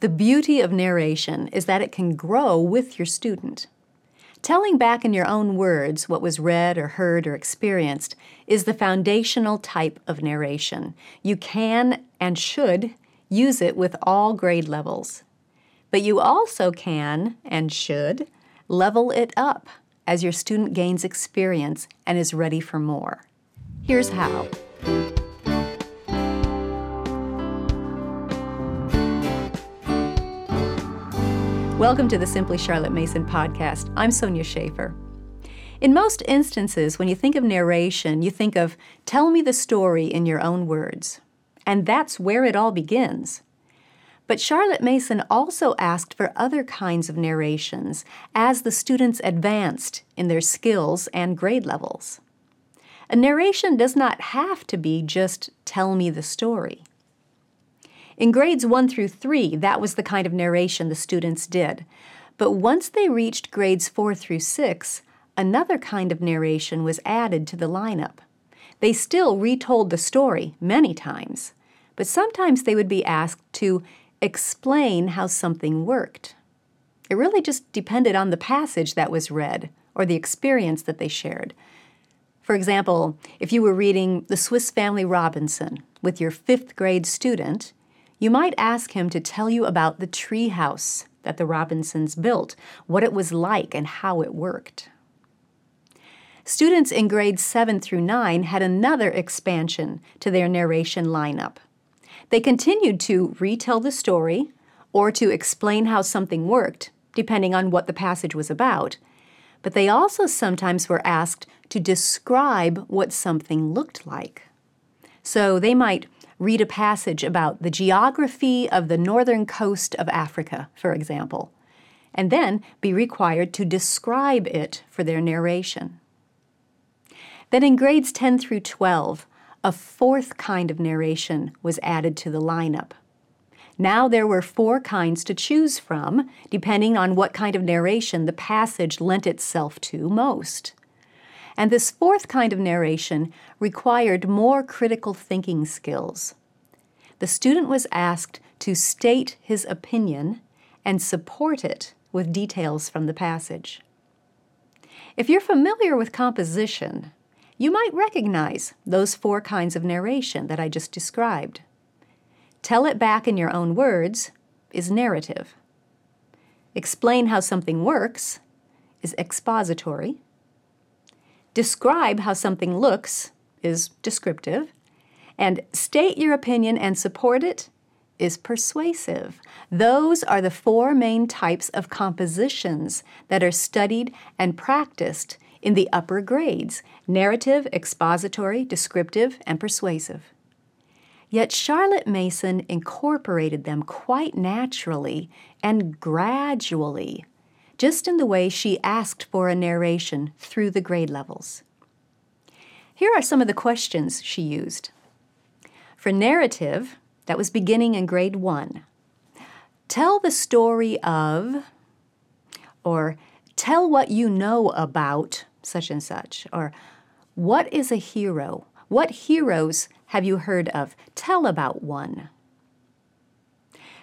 The beauty of narration is that it can grow with your student. Telling back in your own words what was read or heard or experienced is the foundational type of narration. You can and should use it with all grade levels. But you also can and should level it up as your student gains experience and is ready for more. Here's how. Welcome to the Simply Charlotte Mason podcast. I'm Sonya Shafer. In most instances, when you think of narration, you think of tell me the story in your own words. And that's where it all begins. But Charlotte Mason also asked for other kinds of narrations as the students advanced in their skills and grade levels. A narration does not have to be just tell me the story. In grades 1 through 3, that was the kind of narration the students did. But once they reached grades 4 through 6, another kind of narration was added to the lineup. They still retold the story many times, but sometimes they would be asked to explain how something worked. It really just depended on the passage that was read or the experience that they shared. For example, if you were reading The Swiss Family Robinson with your fifth grade student, you might ask him to tell you about the tree house that the Robinsons built, what it was like, and how it worked. Students in grades 7 through 9 had another expansion to their narration lineup. They continued to retell the story or to explain how something worked, depending on what the passage was about, but they also sometimes were asked to describe what something looked like. So they might read a passage about the geography of the northern coast of Africa, for example, and then be required to describe it for their narration. Then in grades 10 through 12, a fourth kind of narration was added to the lineup. Now there were four kinds to choose from, depending on what kind of narration the passage lent itself to most. And this fourth kind of narration required more critical thinking skills. The student was asked to state his opinion and support it with details from the passage. If you're familiar with composition, you might recognize those four kinds of narration that I just described. Tell it back in your own words is narrative. Explain how something works is expository. Describe how something looks is descriptive. And state your opinion and support it is persuasive. Those are the four main types of compositions that are studied and practiced in the upper grades narrative, expository, descriptive, and persuasive. Yet Charlotte Mason incorporated them quite naturally and gradually, just in the way she asked for a narration through the grade levels. Here are some of the questions she used. For narrative, that was beginning in grade one, tell the story of, or tell what you know about such and such, or what is a hero? What heroes have you heard of? Tell about one.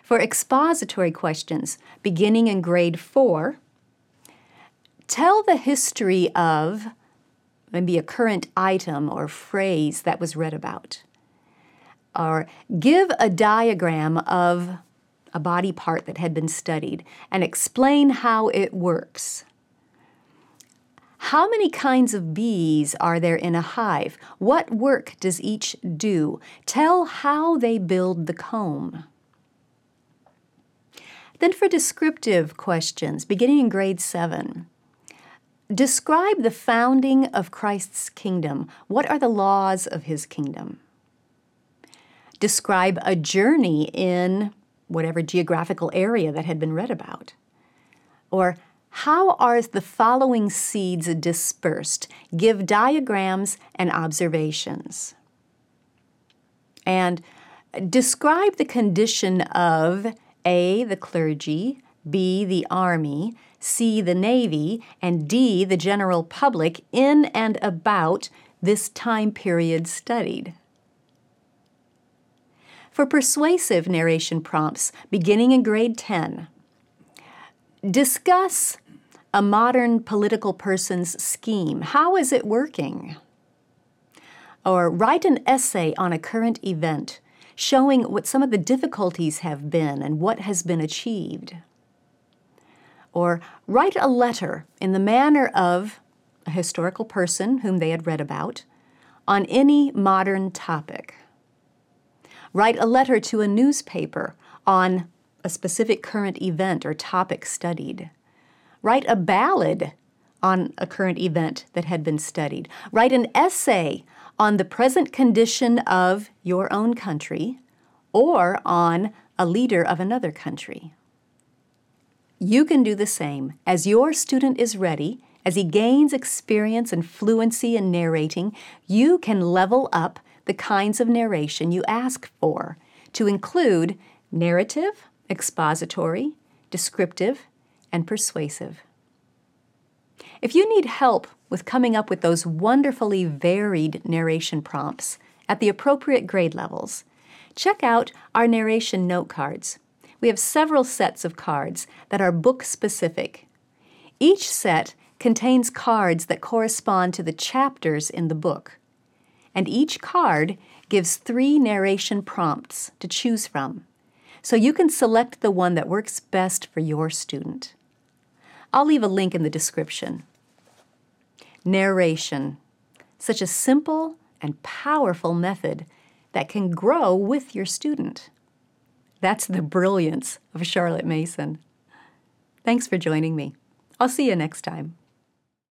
For expository questions, beginning in grade four, tell the history of maybe a current item or phrase that was read about. Or give a diagram of a body part that had been studied and explain how it works. How many kinds of bees are there in a hive? What work does each do? Tell how they build the comb. Then, for descriptive questions, beginning in grade 7, describe the founding of Christ's kingdom. What are the laws of his kingdom? Describe a journey in whatever geographical area that had been read about. Or how are the following seeds dispersed? Give diagrams and observations. And describe the condition of A, the clergy, B, the army, C, the navy, and D, the general public in and about this time period studied. For persuasive narration prompts beginning in grade 10, discuss a modern political person's scheme. How is it working? Or write an essay on a current event showing what some of the difficulties have been and what has been achieved. Or write a letter in the manner of a historical person whom they had read about on any modern topic. Write a letter to a newspaper on a specific current event or topic studied. Write a ballad on a current event that had been studied. Write an essay on the present condition of your own country or on a leader of another country. You can do the same. As your student is ready, as he gains experience and fluency in narrating, you can level up the kinds of narration you ask for to include narrative, expository, descriptive, and persuasive. If you need help with coming up with those wonderfully varied narration prompts at the appropriate grade levels, check out our narration note cards. We have several sets of cards that are book specific. Each set contains cards that correspond to the chapters in the book and each card gives three narration prompts to choose from. So you can select the one that works best for your student. I'll leave a link in the description. Narration, such a simple and powerful method that can grow with your student. That's the brilliance of Charlotte Mason. Thanks for joining me. I'll see you next time.